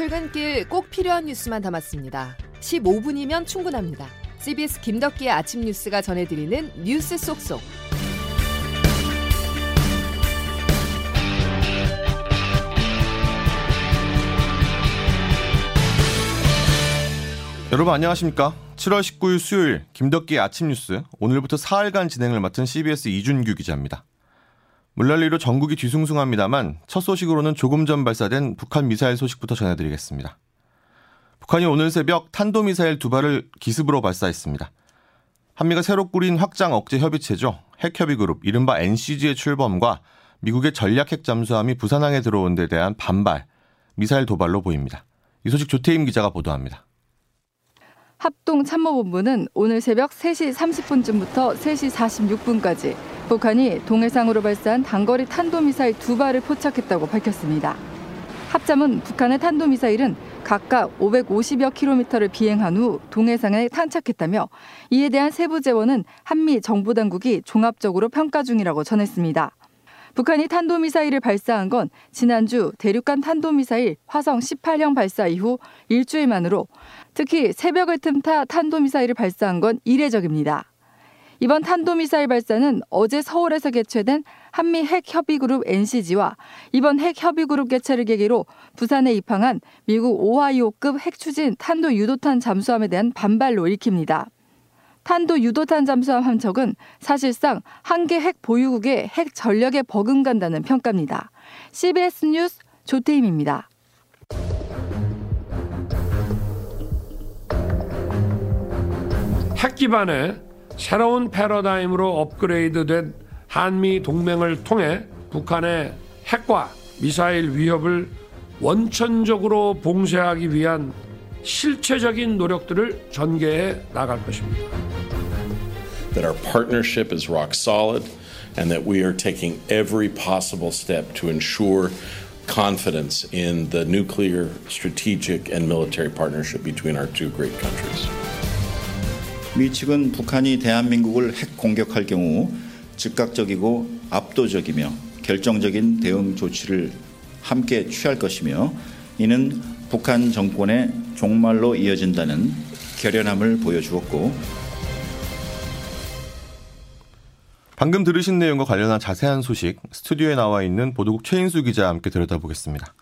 출근길 꼭 필요한 뉴스만 담았습니다. 15분이면 충분합니다. CBS 김덕기의 아침 뉴스가 전해드리는 뉴스 속속. 여러분 안녕하십니까? 7월 19일 수요일 김덕기의 아침 뉴스 오늘부터 사흘간 진행을 맡은 CBS 이준규 기자입니다. 물난리로 전국이 뒤숭숭합니다만 첫 소식으로는 조금 전 발사된 북한 미사일 소식부터 전해드리겠습니다. 북한이 오늘 새벽 탄도미사일 두 발을 기습으로 발사했습니다. 한미가 새로 꾸린 확장 억제 협의체죠. 핵협의그룹 이른바 NCG의 출범과 미국의 전략 핵 잠수함이 부산항에 들어온 데 대한 반발, 미사일 도발로 보입니다. 이 소식 조태임 기자가 보도합니다. 합동참모본부는 오늘 새벽 3시 30분쯤부터 3시 46분까지 북한이 동해상으로 발사한 단거리 탄도미사일 두 발을 포착했다고 밝혔습니다. 합참은 북한의 탄도미사일은 각각 550여 킬로미터를 비행한 후 동해상에 탄착했다며 이에 대한 세부 재원은 한미 정부 당국이 종합적으로 평가 중이라고 전했습니다. 북한이 탄도미사일을 발사한 건 지난주 대륙간 탄도미사일 화성 18형 발사 이후 일주일 만으로 특히 새벽을 틈타 탄도미사일을 발사한 건 이례적입니다. 이번 탄도미사일 발사는 어제 서울에서 개최된 한미 핵협의그룹 NCG와 이번 핵협의그룹 개최를 계기로 부산에 입항한 미국 오하이오급 핵추진 탄도 유도탄 잠수함에 대한 반발로 일킵니다. 탄도 유도탄 잠수함 함척은 사실상 한 개 핵 보유국의 핵 전력에 버금간다는 평가입니다. CBS 뉴스 조태임입니다. 핵 기반의 새로운 패러다임으로 업그레이드된 한미 동맹을 통해 북한의 핵과 미사일 위협을 원천적으로 봉쇄하기 위한 실체적인 노력들을 전개해 나갈 것입니다. That our partnership is rock solid and that we are taking every possible step to ensure confidence in the nuclear, strategic, and military partnership between our two great countries. 미 측은 북한이 대한민국을 핵 공격할 경우 즉각적이고 압도적이며 결정적인 대응 조치를 함께 취할 것이며 이는 북한 정권의 종말로 이어진다는 결연함을 보여주었고 방금 들으신 내용과 관련한 자세한 소식 스튜디오에 나와 있는 보도국 최인수 기자와 함께 들여다보겠습니다.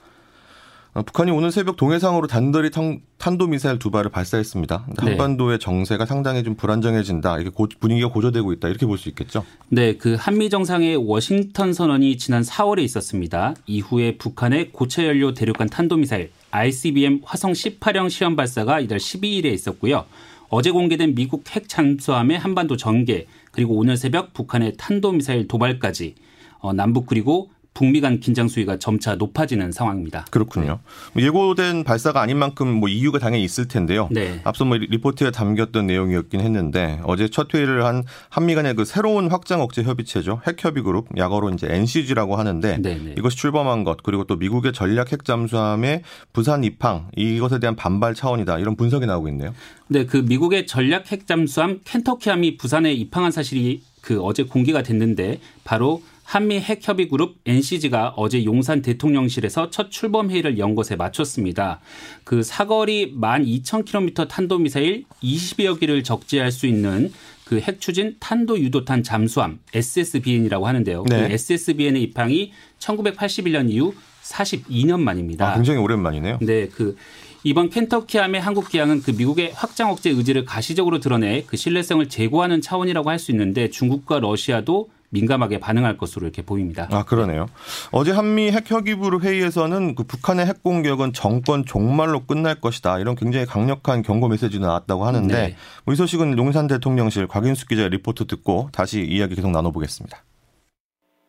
어, 북한이 오늘 새벽 동해상으로 단거리 탄도미사일 두 발을 발사했습니다. 네. 한반도의 정세가 상당히 좀 불안정해진다. 이렇게 분위기가 고조되고 있다. 이렇게 볼 수 있겠죠. 네, 그 한미 정상의 워싱턴 선언이 지난 4월에 있었습니다. 이후에 북한의 고체 연료 대륙간 탄도미사일 ICBM 화성 18형 시험 발사가 이달 12일에 있었고요. 어제 공개된 미국 핵 잠수함의 한반도 전개 그리고 오늘 새벽 북한의 탄도미사일 도발까지 어, 남북 그리고 북미 간 긴장 수위가 점차 높아지는 상황입니다. 그렇군요. 뭐 예고된 발사가 아닌 만큼 뭐 이유가 당연히 있을 텐데요. 네. 앞서 뭐 리포트에 담겼던 내용이었긴 했는데 어제 첫 회의를 한 한미 간의 그 새로운 확장 억제 협의체죠. 핵협의 그룹 약어로 이제 NCG라고 하는데 네네. 네. 이것이 출범한 것 그리고 또 미국의 전략 핵 잠수함의 부산 입항 이것에 대한 반발 차원이다. 이런 분석이 나오고 있네요. 네, 그 미국의 전략 핵 잠수함 켄터키함이 부산에 입항한 사실이 그 어제 공개가 됐는데 바로 한미 핵협의 그룹 NCG가 어제 용산 대통령실에서 첫 출범 회의를 연 것에 마쳤습니다. 그 사거리 12,000km 탄도미사일 20여 기를 적재할 수 있는 그 핵추진 탄도 유도탄 잠수함 SSBN이라고 하는데요. 그 네. 그 SSBN의 입항이 1981년 이후 42년 만입니다. 아, 굉장히 오랜만이네요. 네, 그 이번 켄터키함의 한국 기항은 그 미국의 확장 억제 의지를 가시적으로 드러내 그 신뢰성을 제고하는 차원이라고 할 수 있는데 중국과 러시아도 민감하게 반응할 것으로 이렇게 보입니다. 아 그러네요. 어제 한미 핵협의부 회의에서는 그 북한의 핵 공격은 정권 종말로 끝날 것이다 이런 굉장히 강력한 경고 메시지가 나왔다고 하는데 네. 뭐 이 소식은 용산 대통령실 곽윤숙 기자의 리포트 듣고 다시 이야기 계속 나눠보겠습니다.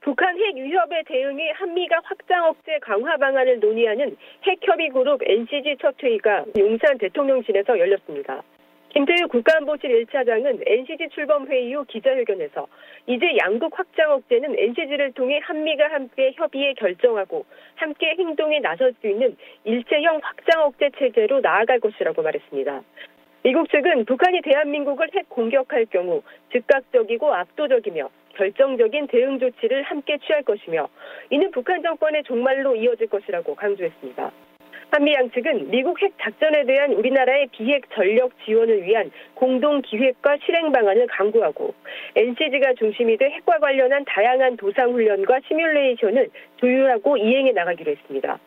북한 핵 위협에 대응해 한미가 확장 억제 강화 방안을 논의하는 핵협의 그룹 NCG 첫 회의가 용산 대통령실에서 열렸습니다. 김태우 국가안보실 1차장은 NCG 출범 회의 후 기자회견에서 이제 양국 확장 억제는 NCG를 통해 한미가 함께 협의에 결정하고 함께 행동에 나설 수 있는 일체형 확장 억제 체제로 나아갈 것이라고 말했습니다. 미국 측은 북한이 대한민국을 핵 공격할 경우 즉각적이고 압도적이며 결정적인 대응 조치를 함께 취할 것이며 이는 북한 정권의 종말로 이어질 것이라고 강조했습니다. 한미 양측은 미국 핵 작전에 대한 우리나라의 비핵 전력 지원을 위한 공동 기획과 실행 방안을 강구하고 NCG가 중심이 돼 핵과 관련한 다양한 도상 훈련과 시뮬레이션을 조율하고 이행해 나가기로 했습니다.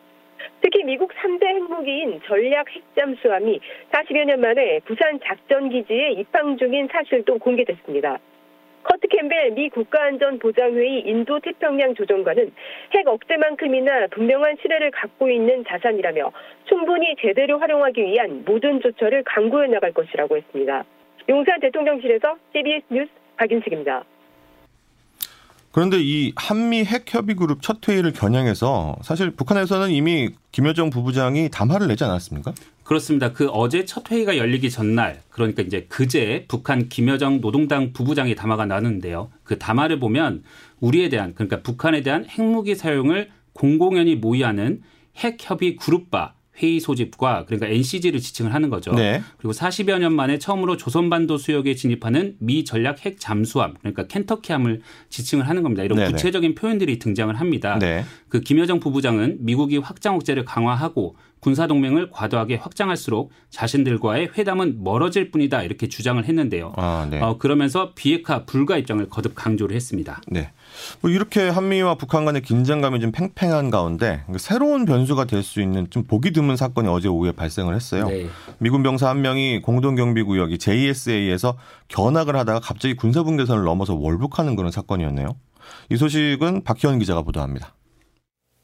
특히 미국 3대 핵무기인 전략 핵잠수함이 40여 년 만에 부산 작전기지에 입항 중인 사실도 공개됐습니다. 커트 캠벨 미 국가안전보장회의 인도 태평양 조정관은 핵 억제만큼이나 분명한 실혜를 갖고 있는 자산이라며 충분히 제대로 활용하기 위한 모든 조처를 강구해 나갈 것이라고 했습니다. 용산 대통령실에서 CBS 뉴스 박인식입니다. 그런데 이 한미 핵협의 그룹 첫 회의를 겨냥해서 사실 북한에서는 이미 김여정 부부장이 담화를 내지 않았습니까? 그렇습니다. 그 어제 첫 회의가 열리기 전날 그러니까 이제 그제 북한 김여정 노동당 부부장이 담화가 나는데요. 그 담화를 보면 우리에 대한 그러니까 북한에 대한 핵무기 사용을 공공연히 모의하는 핵협의 그룹바 회의 소집과 그러니까 NCG를 지칭을 하는 거죠. 네. 그리고 40여 년 만에 처음으로 조선반도 수역에 진입하는 미 전략 핵 잠수함 그러니까 켄터키함을 지칭을 하는 겁니다. 이런 네네. 구체적인 표현들이 등장을 합니다. 네. 그 김여정 부부장은 미국이 확장 억제를 강화하고 군사 동맹을 과도하게 확장할수록 자신들과의 회담은 멀어질 뿐이다 이렇게 주장을 했는데요. 아, 네. 어, 그러면서 비핵화 불가 입장을 거듭 강조를 했습니다. 네. 뭐 이렇게 한미와 북한 간의 긴장감이 좀 팽팽한 가운데 새로운 변수가 될 수 있는 좀 보기 드문 사건이 어제 오후에 발생을 했어요. 네. 미군 병사 한 명이 공동 경비 구역이 JSA에서 견학을 하다가 갑자기 군사 분계선을 넘어서 월북하는 그런 사건이었네요. 이 소식은 박희원 기자가 보도합니다.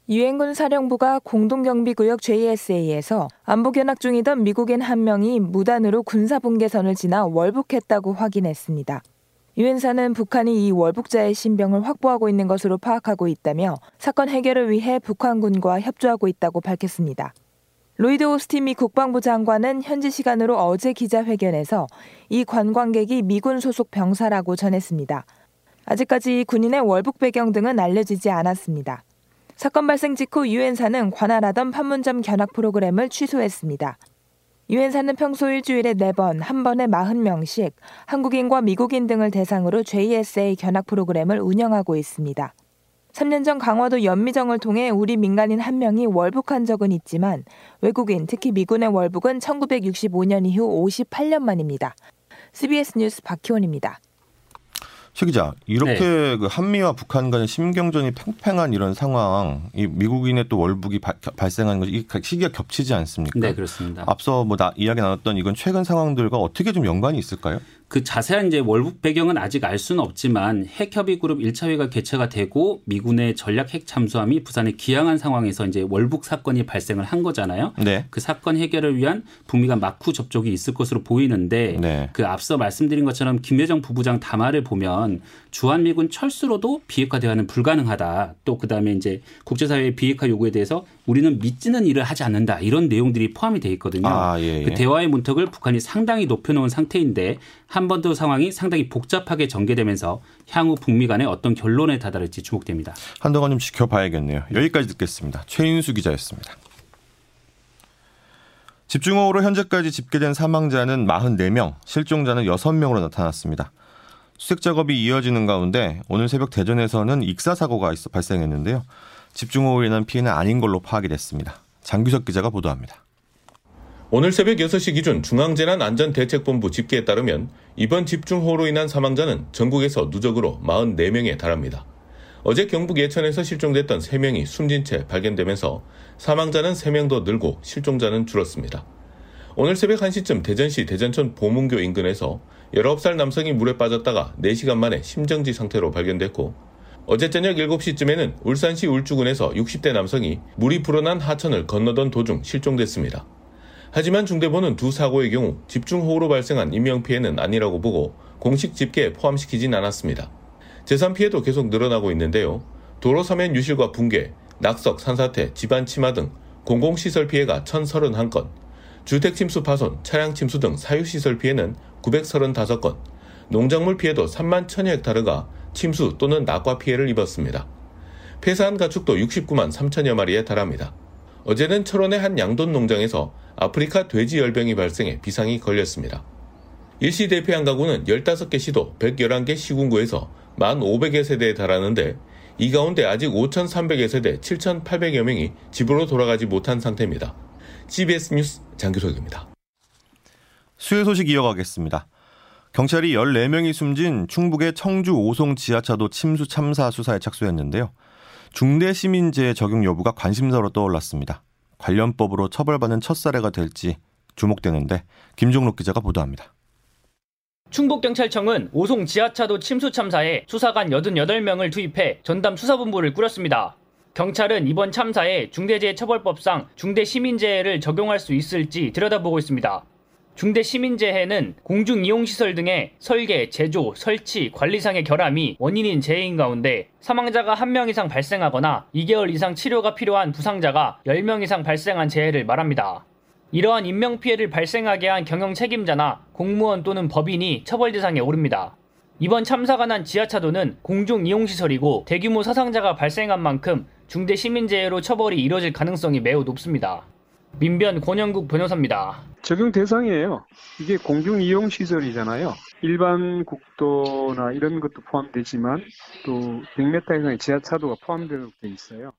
유엔군 사령부가 공동경비구역 JSA에서 안보 견학 중이던 미국인 한 명이 무단으로 군사분계선을 지나 월북했다고 확인했습니다. 유엔사는 북한이 이 월북자의 신병을 확보하고 있는 것으로 파악하고 있다며 사건 해결을 위해 북한군과 협조하고 있다고 밝혔습니다. 로이드 오스틴 미 국방부 장관은 현지 시간으로 어제 기자회견에서 이 관광객이 미군 소속 병사라고 전했습니다. 아직까지 군인의 월북 배경 등은 알려지지 않았습니다. 사건 발생 직후 유엔사는 관할하던 판문점 견학 프로그램을 취소했습니다. 유엔사는 평소 일주일에 4번, 한 번에 40명씩 한국인과 미국인 등을 대상으로 JSA 견학 프로그램을 운영하고 있습니다. 3년 전 강화도 연미정을 통해 우리 민간인 한 명이 월북한 적은 있지만 외국인, 특히 미군의 월북은 1965년 이후 58년 만입니다. CBS 뉴스 박희원입니다. 최 기자, 이렇게 네. 그 한미와 북한 간의 심경전이 팽팽한 이런 상황, 이 미국인의 또 월북이 바, 발생하는 것이 시기가 겹치지 않습니까? 네, 그렇습니다. 앞서 뭐 나, 이야기 나눴던 이건 최근 상황들과 어떻게 좀 연관이 있을까요? 그 자세한 이제 월북 배경은 아직 알 수는 없지만 핵협의 그룹 1차 회가 개최가 되고 미군의 전략 핵 잠수함이 부산에 기항한 상황에서 이제 월북 사건이 발생을 한 거잖아요. 네. 그 사건 해결을 위한 북미 간 마쿠 접촉이 있을 것으로 보이는데 네. 그 앞서 말씀드린 것처럼 김여정 부부장 담화를 보면 주한미군 철수로도 비핵화 대화는 불가능하다. 또 그다음에 이제 국제사회의 비핵화 요구에 대해서 우리는 믿지는 일을 하지 않는다. 이런 내용들이 포함이 돼 있거든요. 아, 예, 예. 그 대화의 문턱을 북한이 상당히 높여놓은 상태인데 한번더 상황이 상당히 복잡하게 전개되면서 향후 북미 간의 어떤 결론에 다다를지 주목됩니다. 한동안 좀 지켜봐야겠네요. 여기까지 듣겠습니다. 최인수 기자였습니다. 집중호우로 현재까지 집계된 사망자는 44명, 실종자는 6명으로 나타났습니다. 수색 작업이 이어지는 가운데 오늘 새벽 대전에서는 익사 사고가 발생했는데요. 집중호우로 인한 피해는 아닌 걸로 파악이 됐습니다. 장규석 기자가 보도합니다. 오늘 새벽 6시 기준 중앙재난안전대책본부 집계에 따르면 이번 집중호우로 인한 사망자는 전국에서 누적으로 44명에 달합니다. 어제 경북 예천에서 실종됐던 3명이 숨진 채 발견되면서 사망자는 3명 더 늘고 실종자는 줄었습니다. 오늘 새벽 1시쯤 대전시 대전촌 보문교 인근에서 19살 남성이 물에 빠졌다가 4시간 만에 심정지 상태로 발견됐고 어제 저녁 7시쯤에는 울산시 울주군에서 60대 남성이 물이 불어난 하천을 건너던 도중 실종됐습니다. 하지만 중대본은 두 사고의 경우 집중호우로 발생한 인명피해는 아니라고 보고 공식 집계에 포함시키진 않았습니다. 재산 피해도 계속 늘어나고 있는데요. 도로 사면 유실과 붕괴, 낙석, 산사태, 집안 침하 등 공공시설 피해가 1031건, 주택 침수 파손, 차량 침수 등 사유시설 피해는 935건, 농작물 피해도 3만 1000여 헥타르가 침수 또는 낙과 피해를 입었습니다. 폐사한 가축도 69만 3천여 마리에 달합니다. 어제는 철원의 한 양돈 농장에서 아프리카 돼지 열병이 발생해 비상이 걸렸습니다. 일시 대피한 가구는 15개 시도 111개 시군구에서 1,500여 세대에 달하는데 이 가운데 아직 5,300여 세대 7,800여 명이 집으로 돌아가지 못한 상태입니다. CBS 뉴스 장규석입니다. 수요 소식 이어가겠습니다. 경찰이 14명이 숨진 충북의 청주 오송 지하차도 침수 참사 수사에 착수했는데요. 중대시민재해 적용 여부가 관심사로 떠올랐습니다. 관련법으로 처벌받는 첫 사례가 될지 주목되는데 김종록 기자가 보도합니다. 충북경찰청은 오송 지하차도 침수 참사에 수사관 88명을 투입해 전담 수사본부를 꾸렸습니다. 경찰은 이번 참사에 중대재해처벌법상 중대시민재해를 적용할 수 있을지 들여다보고 있습니다. 중대 시민재해는 공중 이용 시설 등의 설계, 제조, 설치, 관리상의 결함이 원인인 재해인 가운데 사망자가 1명 이상 발생하거나 2개월 이상 치료가 필요한 부상자가 10명 이상 발생한 재해를 말합니다. 이러한 인명피해를 발생하게 한 경영 책임자나 공무원 또는 법인이 처벌 대상에 오릅니다. 이번 참사가 난 지하차도는 공중 이용시설이고 대규모 사상자가 발생한 만큼 중대 시민재해로 처벌이 이뤄질 가능성이 매우 높습니다. 민변 권영국 변호사입니다. 적용 대상이에요. 이게 공중 이용 시설이잖아요. 일반 국도나 이런 것도 포함되지만 또 100m 이상의 지하차도가 포함되어 있어요.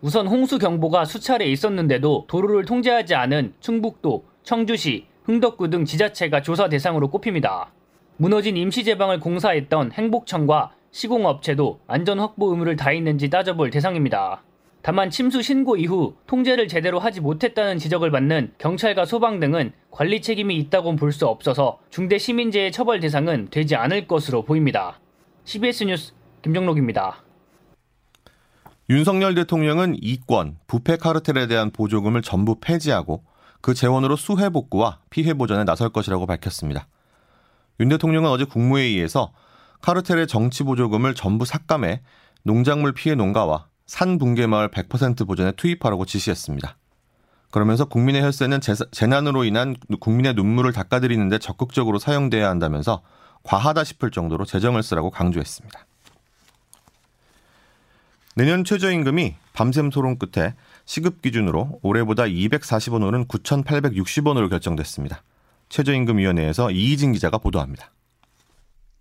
우선 홍수 경보가 수차례 있었는데도 도로를 통제하지 않은 충북도, 청주시, 흥덕구 등 지자체가 조사 대상으로 꼽힙니다. 무너진 임시제방을 공사했던 행복청과 시공업체도 안전 확보 의무를 다했는지 따져볼 대상입니다. 다만 침수 신고 이후 통제를 제대로 하지 못했다는 지적을 받는 경찰과 소방 등은 관리 책임이 있다고 볼수 없어서 중대 시민재해 처벌 대상은 되지 않을 것으로 보입니다. CBS 뉴스 김정록입니다. 윤석열 대통령은 이권, 부패 카르텔에 대한 보조금을 전부 폐지하고 그 재원으로 수해 복구와 피해 보전에 나설 것이라고 밝혔습니다. 윤 대통령은 어제 국무회의에서 카르텔의 정치 보조금을 전부 삭감해 농작물 피해 농가와 산 붕괴 마을 100% 보전에 투입하라고 지시했습니다. 그러면서 국민의 혈세는 재난으로 인한 국민의 눈물을 닦아드리는데 적극적으로 사용돼야 한다면서 과하다 싶을 정도로 재정을 쓰라고 강조했습니다. 내년 최저임금이 밤샘 토론 끝에 시급 기준으로 올해보다 240원 오른 9,860원으로 결정됐습니다. 최저임금위원회에서 이희진 기자가 보도합니다.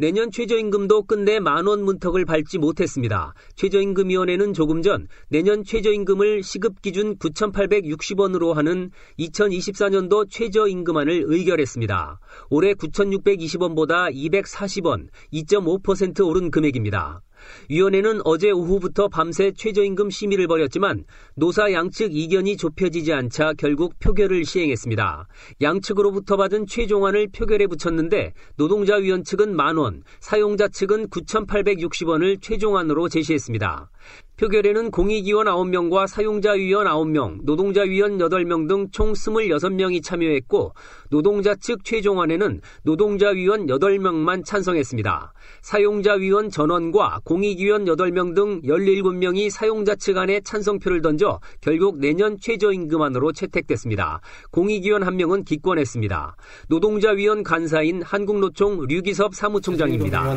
내년 최저임금도 끝내 만원 문턱을 밟지 못했습니다. 최저임금위원회는 조금 전 내년 최저임금을 시급 기준 9,860원으로 하는 2024년도 최저임금안을 의결했습니다. 올해 9,620원보다 240원, 2.5% 오른 금액입니다. 위원회는 어제 오후부터 밤새 최저임금 심의를 벌였지만 노사 양측 이견이 좁혀지지 않자 결국 표결을 시행했습니다. 양측으로부터 받은 최종안을 표결에 붙였는데 노동자 위원 측은 만 원, 사용자 측은 9,860원을 최종안으로 제시했습니다. 표결에는 공익위원 9명과 사용자위원 9명, 노동자위원 8명 등 총 26명이 참여했고 노동자 측 최종안에는 노동자위원 8명만 찬성했습니다. 사용자위원 전원과 공익위원 8명 등 17명이 사용자 측 안에 찬성표를 던져 결국 내년 최저임금안으로 채택됐습니다. 공익위원 1명은 기권했습니다. 노동자위원 간사인 한국노총 류기섭 사무총장입니다.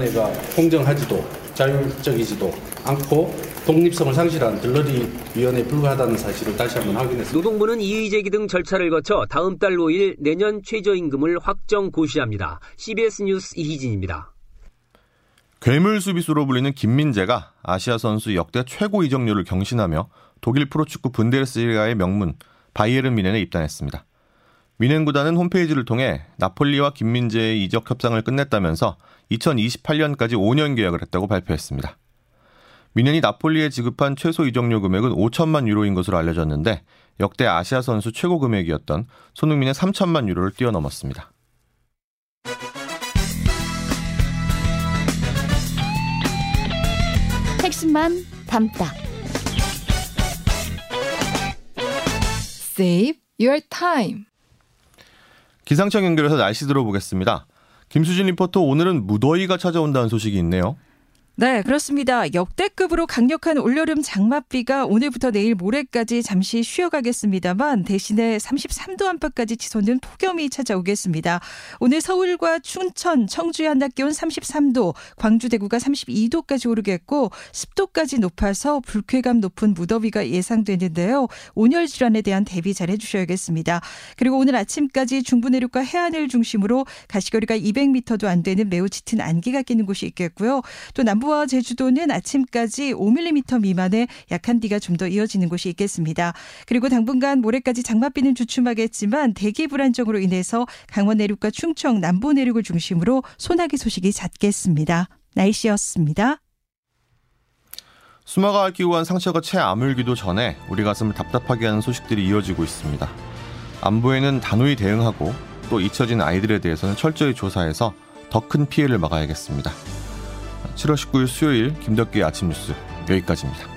공정하지도 자율적이지도 않고 독립성을 상실한 들러리 위원회에 불과하다는 사실을 다시 한번 확인했습니다. 노동부는 이의 제기 등 절차를 거쳐 다음 달 5일 내년 최저임금을 확정 고시합니다. CBS 뉴스 이희진입니다. 괴물 수비수로 불리는 김민재가 아시아 선수 역대 최고 이적료를 경신하며 독일 프로축구 분데스리가의 명문 바이에른 미넨에 입단했습니다. 미넨 구단은 홈페이지를 통해 나폴리와 김민재의 이적 협상을 끝냈다면서 2028년까지 5년 계약을 했다고 발표했습니다. 미넨이 나폴리에 지급한 최소 이적료 금액은 5천만 유로인 것으로 알려졌는데 역대 아시아 선수 최고 금액이었던 손흥민의 3천만 유로를 뛰어넘었습니다. 핵심만 담다. Save your time. 기상청 연결해서 날씨 들어보겠습니다. 김수진 리포터 오늘은 무더위가 찾아온다는 소식이 있네요. 네, 그렇습니다. 역대급으로 강력한 올여름 장맛비가 오늘부터 내일 모레까지 잠시 쉬어가겠습니다만 대신에 33도 안팎까지 치솟는 폭염이 찾아오겠습니다. 오늘 서울과 춘천, 청주의 한낮 기온 33도, 광주, 대구가 32도까지 오르겠고 습도까지 높아서 불쾌감 높은 무더위가 예상되는데요. 온열 질환에 대한 대비 잘 해주셔야겠습니다. 그리고 오늘 아침까지 중부 내륙과 해안을 중심으로 가시거리가 200m도 안 되는 매우 짙은 안개가 끼는 곳이 있겠고요. 또 남부 남부와 제주도는 아침까지 5mm 미만의 약한 비가 좀 더 이어지는 곳이 있겠습니다. 그리고 당분간 모레까지 장맛비는 주춤하겠지만 대기 불안정으로 인해서 강원 내륙과 충청 남부 내륙을 중심으로 소나기 소식이 잦겠습니다. 날씨였습니다. 수마가 앓기고 한 상처가 채 아물기도 전에 우리 가슴을 답답하게 하는 소식들이 이어지고 있습니다. 안보에는 단호히 대응하고 또 잊혀진 아이들에 대해서는 철저히 조사해서 더 큰 피해를 막아야겠습니다. 7월 19일 수요일 김덕기의 아침 뉴스 여기까지입니다.